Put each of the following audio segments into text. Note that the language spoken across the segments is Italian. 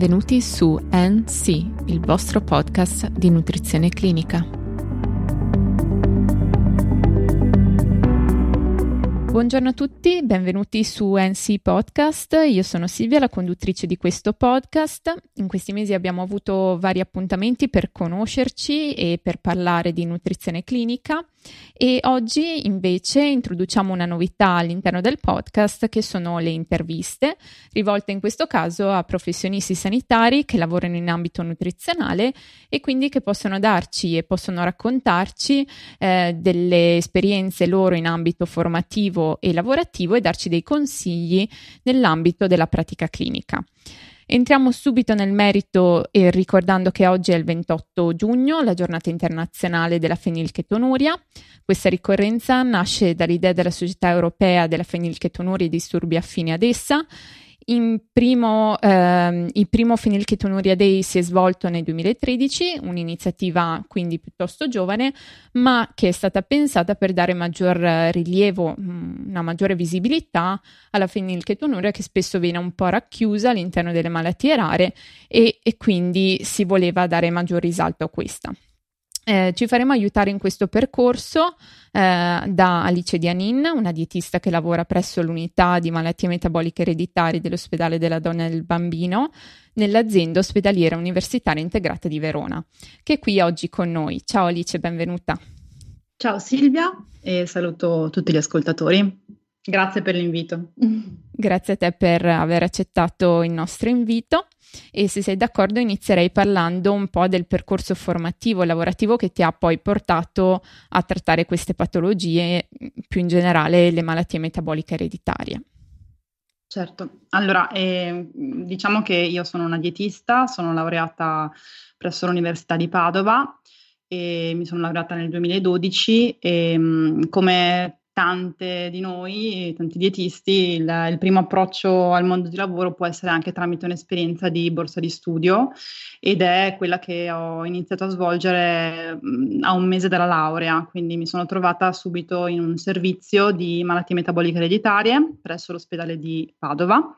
Benvenuti su NC, il vostro podcast di nutrizione clinica. Buongiorno a tutti, benvenuti su NC Podcast. Io sono Silvia, la conduttrice di questo podcast. In questi mesi abbiamo avuto vari appuntamenti per conoscerci e per parlare di nutrizione clinica e oggi invece introduciamo una novità all'interno del podcast che sono le interviste, rivolte in questo caso a professionisti sanitari che lavorano in ambito nutrizionale e quindi che possono darci e possono raccontarci eh, delle esperienze loro in ambito formativo e lavorativo e darci dei consigli nell'ambito della pratica clinica. Entriamo subito nel merito eh, ricordando che oggi è il 28 giugno, la giornata internazionale della fenilchetonuria. Questa ricorrenza nasce dall'idea della Società Europea della fenilchetonuria e disturbi affini ad essa in primo, ehm, il primo Fenilchetonuria Day si è svolto nel 2013, un'iniziativa quindi piuttosto giovane, ma che è stata pensata per dare maggior rilievo, una maggiore visibilità alla fenilchetonuria che spesso viene un po' racchiusa all'interno delle malattie rare e, e quindi si voleva dare maggior risalto a questa. Eh, ci faremo aiutare in questo percorso eh, da Alice Dianin, una dietista che lavora presso l'unità di malattie metaboliche ereditarie dell'ospedale della donna e del bambino nell'azienda ospedaliera universitaria integrata di Verona, che è qui oggi con noi. Ciao Alice, benvenuta. Ciao Silvia e saluto tutti gli ascoltatori. Grazie per l'invito. Grazie a te per aver accettato il nostro invito e se sei d'accordo inizierei parlando un po' del percorso formativo lavorativo che ti ha poi portato a trattare queste patologie, più in generale le malattie metaboliche ereditarie. Certo, allora eh, diciamo che io sono una dietista, sono laureata presso l'Università di Padova e mi sono laureata nel 2012 e come tante di noi, tanti dietisti, il, il, primo approccio al mondo di lavoro può essere anche tramite un'esperienza di borsa di studio ed è quella che ho iniziato a svolgere mh, a un mese dalla laurea, quindi mi sono trovata subito in un servizio di malattie metaboliche ereditarie presso l'ospedale di Padova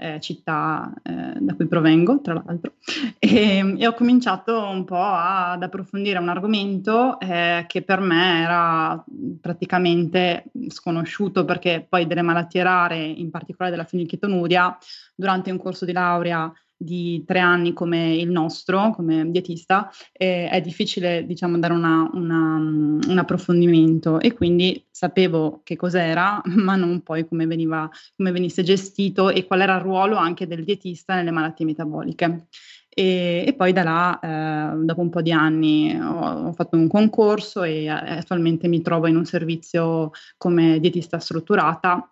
eh, città eh, da cui provengo, tra l'altro, e, e, ho cominciato un po' ad approfondire un argomento eh, che per me era praticamente sconosciuto perché poi delle malattie rare, in particolare della fenilchetonuria, durante un corso di laurea di tre anni come il nostro, come dietista, eh, è difficile diciamo dare una, una, un approfondimento e quindi sapevo che cos'era, ma non poi come, veniva, come venisse gestito e qual era il ruolo anche del dietista nelle malattie metaboliche. E, e, poi da là, eh, dopo un po' di anni, ho, ho, fatto un concorso e eh, attualmente mi trovo in un servizio come dietista strutturata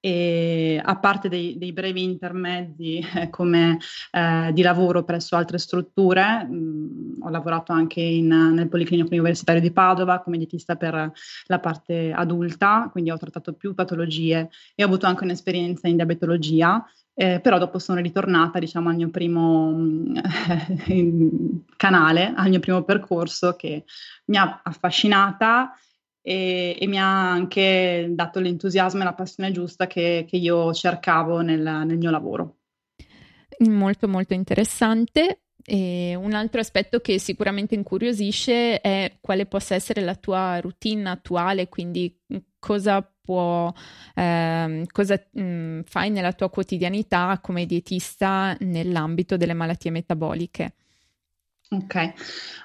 e a parte dei, dei brevi intermezzi eh, come eh, di lavoro presso altre strutture, mh, mm, ho lavorato anche in, nel Policlinico Universitario di Padova come dietista per la parte adulta, quindi ho trattato più patologie e ho avuto anche un'esperienza in diabetologia. Eh, però dopo sono ritornata diciamo al mio primo mm, canale, al mio primo percorso che mi ha affascinata e, e, mi ha anche dato l'entusiasmo e la passione giusta che, che io cercavo nel, nel, mio lavoro. Molto molto interessante. E un altro aspetto che sicuramente incuriosisce è quale possa essere la tua routine attuale, quindi cosa può, eh, cosa mh, fai nella tua quotidianità come dietista nell'ambito delle malattie metaboliche. Ok,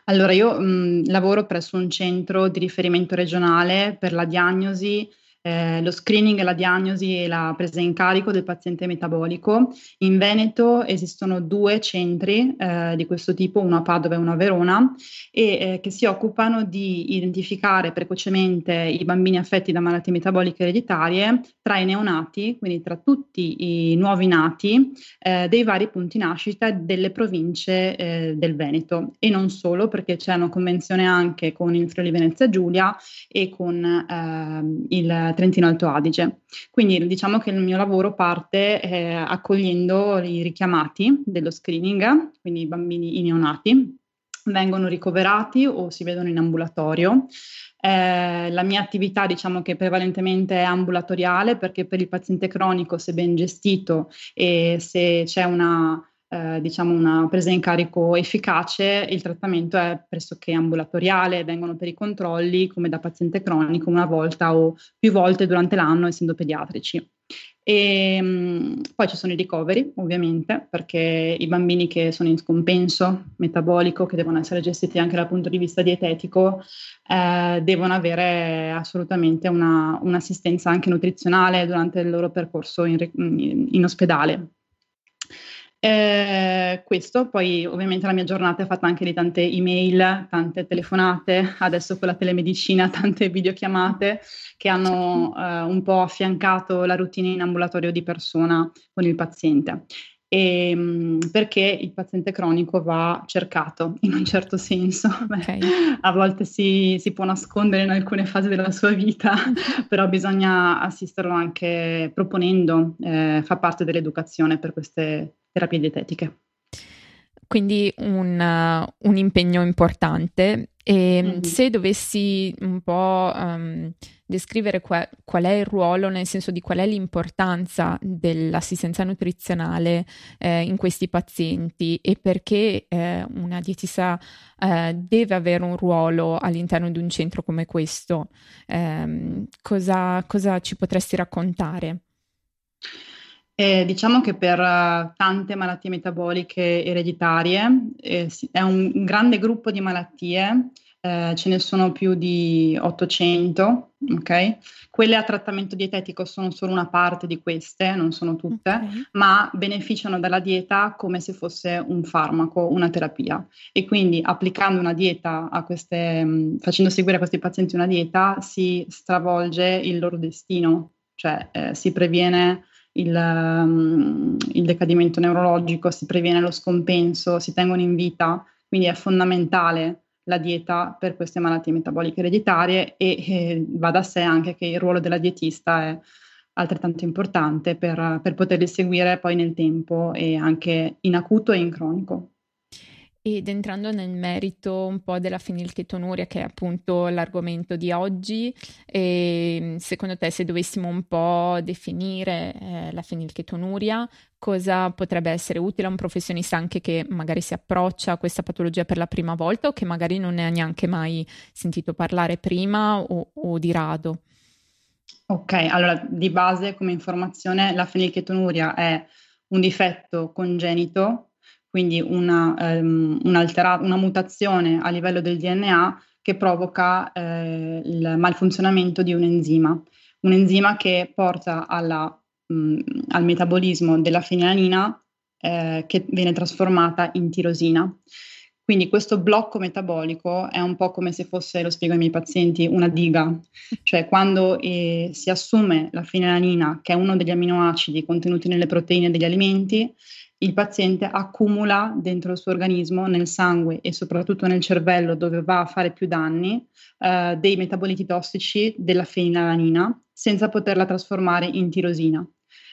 allora io mh, lavoro presso un centro di riferimento regionale per la diagnosi eh, lo screening, la diagnosi e la presa in carico del paziente metabolico. In Veneto esistono due centri eh, di questo tipo, uno a Padova e uno a Verona, e eh, che si occupano di identificare precocemente i bambini affetti da malattie metaboliche ereditarie tra i neonati, quindi tra tutti i nuovi nati eh, dei vari punti nascita delle province eh, del Veneto e non solo perché c'è una convenzione anche con il Friuli Venezia Giulia e con ehm, il Trentino Alto Adige. Quindi diciamo che il mio lavoro parte eh, accogliendo i richiamati dello screening, quindi i bambini, i neonati, vengono ricoverati o si vedono in ambulatorio. Eh, la mia attività diciamo che prevalentemente è ambulatoriale perché per il paziente cronico se ben gestito e se c'è una eh, diciamo una presa in carico efficace, il trattamento è pressoché ambulatoriale, vengono per i controlli come da paziente cronico una volta o più volte durante l'anno, essendo pediatrici. E mh, poi ci sono i ricoveri, ovviamente, perché i bambini che sono in scompenso metabolico, che devono essere gestiti anche dal punto di vista dietetico, eh, devono avere assolutamente una, un'assistenza anche nutrizionale durante il loro percorso in, in, in ospedale. Eh, questo, poi ovviamente la mia giornata è fatta anche di tante email, tante telefonate, adesso con la telemedicina, tante videochiamate che hanno eh, un po' affiancato la routine in ambulatorio di persona con il paziente. E, ehm, perché il paziente cronico va cercato in un certo senso. Okay. a volte si, si, può nascondere in alcune fasi della sua vita, però bisogna assisterlo anche proponendo, eh, fa parte dell'educazione per queste terapie dietetiche. Quindi un, uh, un impegno importante. E mm-hmm. se dovessi un po' um, descrivere qua, qual è il ruolo, nel senso di qual è l'importanza dell'assistenza nutrizionale eh, in questi pazienti e perché eh, una dietista eh, deve avere un ruolo all'interno di un centro come questo, ehm, cosa, cosa ci potresti raccontare? Eh, diciamo che per uh, tante malattie metaboliche ereditarie eh, è un grande gruppo di malattie, eh, ce ne sono più di 800, ok? Quelle a trattamento dietetico sono solo una parte di queste, non sono tutte, okay. ma beneficiano dalla dieta come se fosse un farmaco, una terapia. E quindi applicando una dieta a queste, mh, facendo seguire a questi pazienti una dieta, si stravolge il loro destino, cioè eh, si previene il, um, il decadimento neurologico, si previene lo scompenso, si tengono in vita, quindi è fondamentale la dieta per queste malattie metaboliche ereditarie e eh, va da sé anche che il ruolo della dietista è altrettanto importante per, per poterli seguire poi nel tempo e anche in acuto e in cronico. Ed entrando nel merito un po' della fenilchetonuria, che è appunto l'argomento di oggi, ehm, secondo te se dovessimo un po' definire eh, la fenilchetonuria, cosa potrebbe essere utile a un professionista anche che magari si approccia a questa patologia per la prima volta o che magari non ne ha neanche mai sentito parlare prima o, o di rado? Ok, allora di base come informazione la fenilchetonuria è un difetto congenito quindi una, um, una mutazione a livello del DNA che provoca eh, il malfunzionamento di un enzima, un enzima che porta alla, mh, al metabolismo della fenilanina eh, che viene trasformata in tirosina. Quindi questo blocco metabolico è un po' come se fosse, lo spiego ai miei pazienti, una diga, cioè quando eh, si assume la fenilanina, che è uno degli aminoacidi contenuti nelle proteine degli alimenti, il paziente accumula dentro il suo organismo, nel sangue e soprattutto nel cervello dove va a fare più danni, eh, dei metaboliti tossici della fenilalanina senza poterla trasformare in tirosina.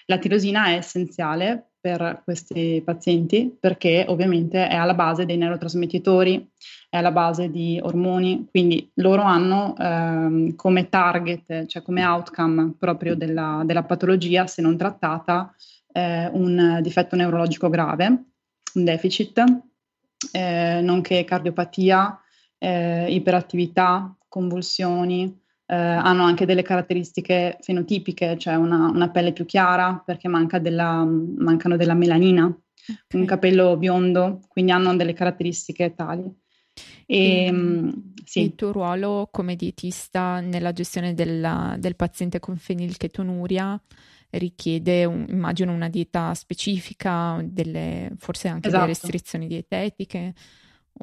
La tirosina è essenziale per questi pazienti perché ovviamente è alla base dei neurotrasmettitori, è alla base di ormoni, quindi loro hanno ehm, come target, cioè come outcome proprio della, della patologia, se non trattata, eh, un difetto neurologico grave, un deficit, eh, nonché cardiopatia, eh, iperattività, convulsioni, eh, hanno anche delle caratteristiche fenotipiche, cioè una, una pelle più chiara perché manca della, mancano della melanina, okay. un capello biondo, quindi hanno delle caratteristiche tali. E, e, mm, sì. Il tuo ruolo come dietista nella gestione della, del paziente con fenilchetonuria richiede, un, immagino, una dieta specifica, delle, forse anche esatto. delle restrizioni dietetiche.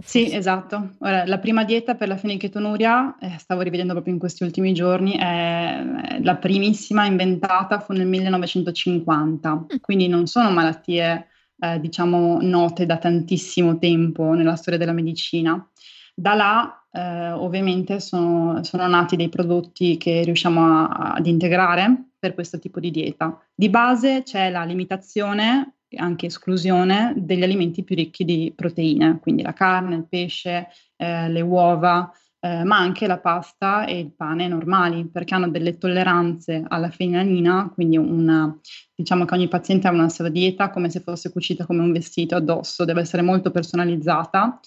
Sì, esatto. Ora, la prima dieta per la fenilchetonuria, eh, stavo rivedendo proprio in questi ultimi giorni, è la primissima inventata fu nel 1950, mm. quindi non sono malattie, eh, diciamo, note da tantissimo tempo nella storia della medicina. Da là, eh, ovviamente, sono, sono, nati dei prodotti che riusciamo a, ad integrare per questo tipo di dieta. Di base c'è la limitazione anche esclusione degli alimenti più ricchi di proteine, quindi la carne, il pesce, eh, le uova, eh, ma anche la pasta e il pane normali, perché hanno delle tolleranze alla fenilanina, quindi una, diciamo che ogni paziente ha una sua dieta come se fosse cucita come un vestito addosso, deve essere molto personalizzata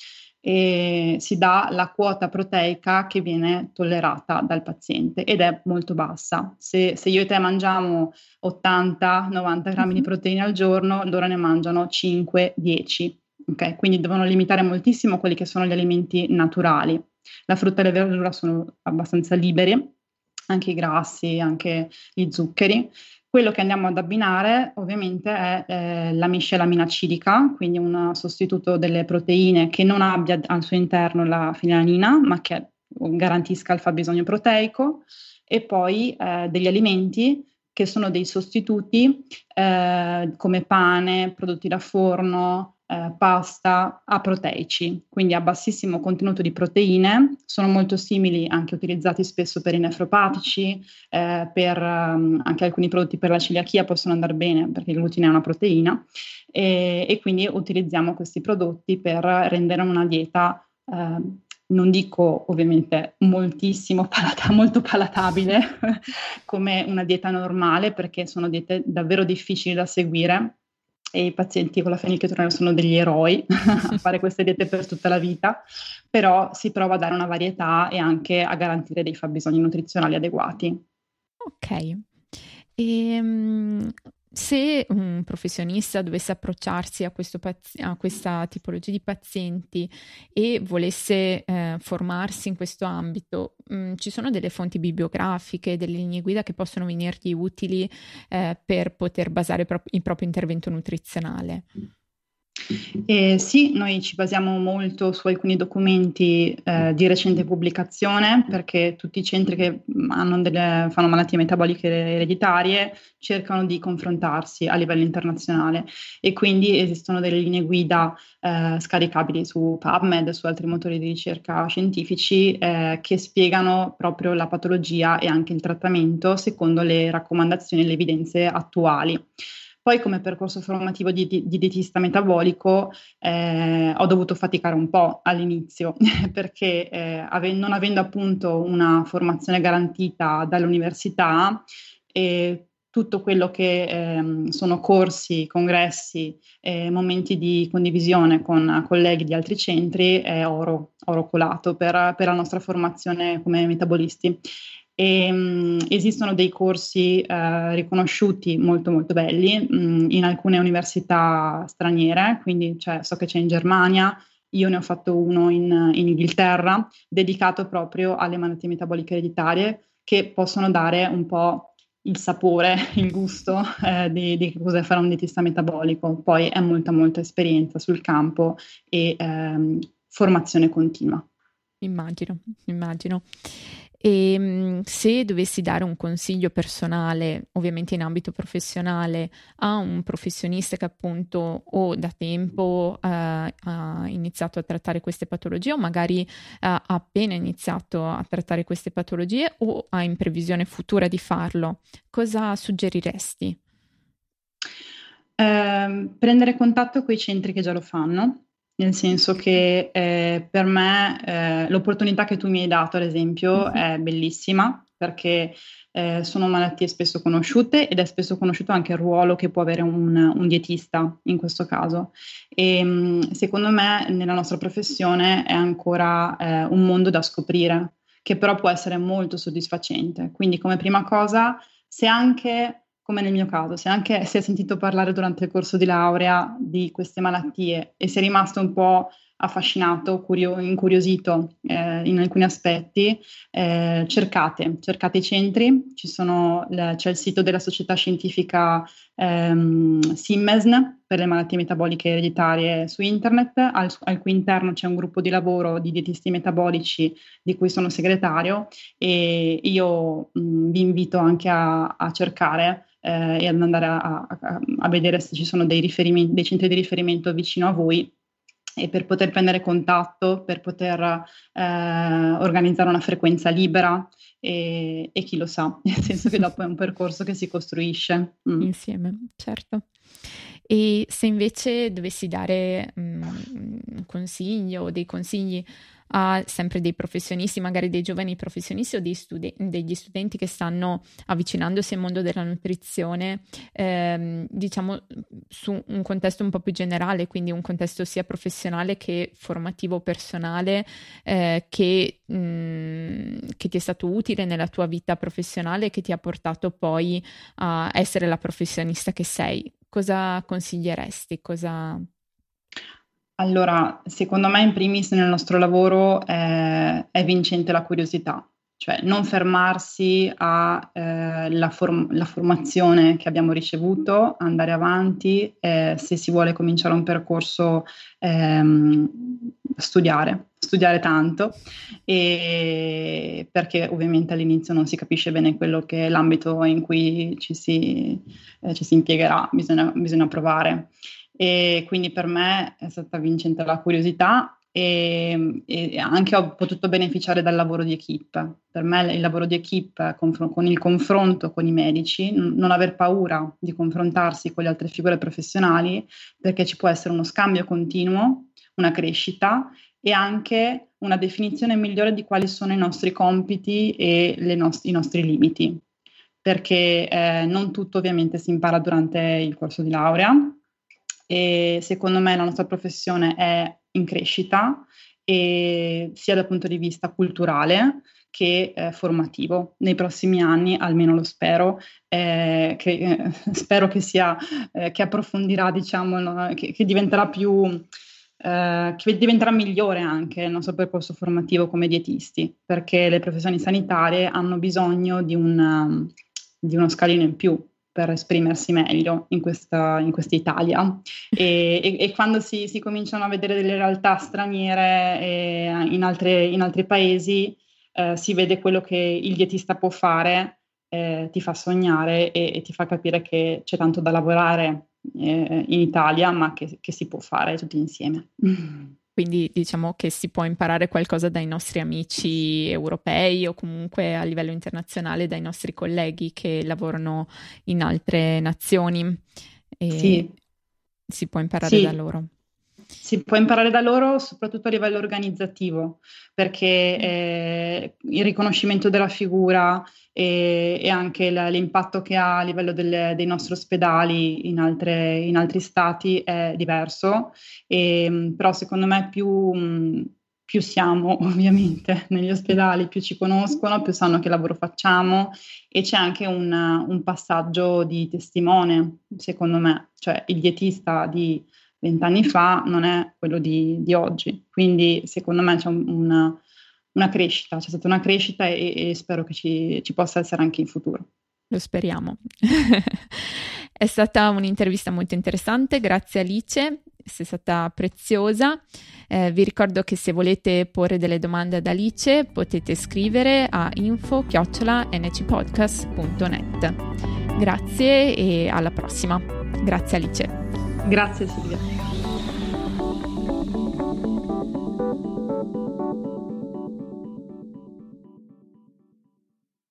e si dà la quota proteica che viene tollerata dal paziente ed è molto bassa. Se, se io e te mangiamo 80-90 grammi di mhm. proteine al giorno, loro ne mangiano 5-10. Okay? Quindi devono limitare moltissimo quelli che sono gli alimenti naturali. La frutta e le verdure sono abbastanza liberi, anche i grassi, anche gli zuccheri. Quello che andiamo ad abbinare ovviamente è eh, la miscelamina acidica, quindi un sostituto delle proteine che non abbia al suo interno la fenilanina, ma che garantisca il fabbisogno proteico, e poi eh, degli alimenti che sono dei sostituti eh, come pane, prodotti da forno, eh, pasta a proteici, quindi a bassissimo contenuto di proteine, sono molto simili, anche utilizzati spesso per i nefropatici, eh, per um, anche alcuni prodotti per la celiachia possono andare bene perché il glutine è una proteina. E, e quindi utilizziamo questi prodotti per rendere una dieta eh, non dico ovviamente moltissimo, palata- molto palatabile come una dieta normale, perché sono diete davvero difficili da seguire e i pazienti con la fenilchetonuria sono degli eroi a fare queste diete per tutta la vita, però si prova a dare una varietà e anche a garantire dei fabbisogni nutrizionali adeguati. Ok. E, um, se un professionista dovesse approcciarsi a, pazi- a, questa tipologia di pazienti e volesse eh, formarsi in questo ambito, mh, mm, ci sono delle fonti bibliografiche, delle linee guida che possono venirgli utili eh, per poter basare pro- il proprio intervento nutrizionale? Eh, sì, noi ci basiamo molto su alcuni documenti eh, di recente pubblicazione perché tutti i centri che delle, fanno malattie metaboliche ereditarie cercano di confrontarsi a livello internazionale e quindi esistono delle linee guida eh, scaricabili su PubMed e su altri motori di ricerca scientifici eh, che spiegano proprio la patologia e anche il trattamento secondo le raccomandazioni e le evidenze attuali. Poi come percorso formativo di, di, di dietista metabolico eh, ho dovuto faticare un po' all'inizio perché eh, ave- non avendo appunto una formazione garantita dall'università e tutto quello che eh, sono corsi, congressi, eh, momenti di condivisione con colleghi di altri centri è oro, oro colato per, per la nostra formazione come metabolisti. E, um, esistono dei corsi uh, riconosciuti molto molto belli um, in alcune università straniere, quindi cioè, so che c'è in Germania, io ne ho fatto uno in, in Inghilterra, dedicato proprio alle malattie metaboliche ereditarie, che possono dare un po' il sapore, il gusto eh, di, di cosa fare un dietista metabolico. Poi è molta molta esperienza sul campo e ehm, formazione continua. Immagino, immagino. E ehm, se dovessi dare un consiglio personale, ovviamente in ambito professionale, a un professionista che appunto o da tempo eh, ha iniziato a trattare queste patologie o magari eh, ha appena iniziato a trattare queste patologie o ha in previsione futura di farlo, cosa suggeriresti? Eh, prendere contatto con i centri che già lo fanno nel senso che eh, per me eh, l'opportunità che tu mi hai dato, ad esempio, mm-hmm. è bellissima perché eh, sono malattie spesso conosciute ed è spesso conosciuto anche il ruolo che può avere un, un dietista in questo caso. E mm, secondo me nella nostra professione è ancora eh, un mondo da scoprire, che però può essere molto soddisfacente. Quindi come prima cosa, se anche come nel mio caso, se anche si è sentito parlare durante il corso di laurea di queste malattie e si è rimasto un po' affascinato, curio- incuriosito eh, in alcuni aspetti, eh, cercate, cercate i centri, le, c'è il sito della società scientifica ehm, SIMMESN per le malattie metaboliche ereditarie su internet, al, al, cui interno c'è un gruppo di lavoro di dietisti metabolici di cui sono segretario e io mh, vi invito anche a, a cercare eh, e ad andare a, a, a, vedere se ci sono dei, dei centri di riferimento vicino a voi e per poter prendere contatto, per poter eh, organizzare una frequenza libera e, e, chi lo sa, nel senso che dopo è un percorso che si costruisce. Mm. Insieme, certo. E se invece dovessi dare mm, un consiglio o dei consigli a sempre dei professionisti, magari dei giovani professionisti o studi- degli studenti che stanno avvicinandosi al mondo della nutrizione, ehm, diciamo su un contesto un po' più generale, quindi un contesto sia professionale che formativo personale, eh, che, mh, mm, che ti è stato utile nella tua vita professionale e che ti ha portato poi a essere la professionista che sei. Cosa consiglieresti? Cosa... Allora, secondo me in primis nel nostro lavoro è, è vincente la curiosità, cioè non fermarsi alla eh, form- formazione che abbiamo ricevuto, andare avanti, eh, se si vuole cominciare un percorso, ehm, studiare, studiare tanto, perché ovviamente all'inizio non si capisce bene quello che è l'ambito in cui ci si, eh, ci si impiegherà, bisogna, bisogna provare e quindi per me è stata vincente la curiosità e, e, anche ho potuto beneficiare dal lavoro di equip. Per me il lavoro di equip con, il confronto con i medici, non aver paura di confrontarsi con le altre figure professionali, perché ci può essere uno scambio continuo, una crescita e anche una definizione migliore di quali sono i nostri compiti e nost- i nostri limiti. Perché eh, non tutto ovviamente si impara durante il corso di laurea, e secondo me la nostra professione è in crescita e sia dal punto di vista culturale che eh, formativo. Nei prossimi anni, almeno lo spero, eh, che, eh, spero che sia, eh, che approfondirà, diciamo, no, che, che, diventerà più, eh, che diventerà migliore anche il nostro percorso formativo come dietisti, perché le professioni sanitarie hanno bisogno di, un, di uno scalino in più per esprimersi meglio in questa, in questa Italia. E, e, e quando si, si, cominciano a vedere delle realtà straniere in, altre, in, altri paesi, eh, si vede quello che il dietista può fare, eh, ti fa sognare e, e, ti fa capire che c'è tanto da lavorare eh, in Italia, ma che, che, si può fare tutti insieme. Quindi diciamo che si può imparare qualcosa dai nostri amici europei o comunque a livello internazionale dai nostri colleghi che lavorano in altre nazioni. E sì. Si può imparare sì. da loro. Si può imparare da loro soprattutto a livello organizzativo, perché eh, il riconoscimento della figura e, e anche la, l'impatto che ha a livello del, dei nostri ospedali in, altre, in, altri stati è diverso, e, mm, però secondo me più, più siamo ovviamente negli ospedali, più ci conoscono, più sanno che lavoro facciamo e c'è anche un, un passaggio di testimone, secondo me, cioè il dietista di vent'anni fa non è quello di, di, oggi. Quindi secondo me c'è un, una, una, crescita, c'è stata una crescita e, e spero che ci, ci, possa essere anche in futuro. Lo speriamo. è stata un'intervista molto interessante, grazie Alice, sei stata preziosa. Eh, vi ricordo che se volete porre delle domande ad Alice potete scrivere a info-ncpodcast.net. Grazie e alla prossima. Grazie Alice. Grazie Silvia.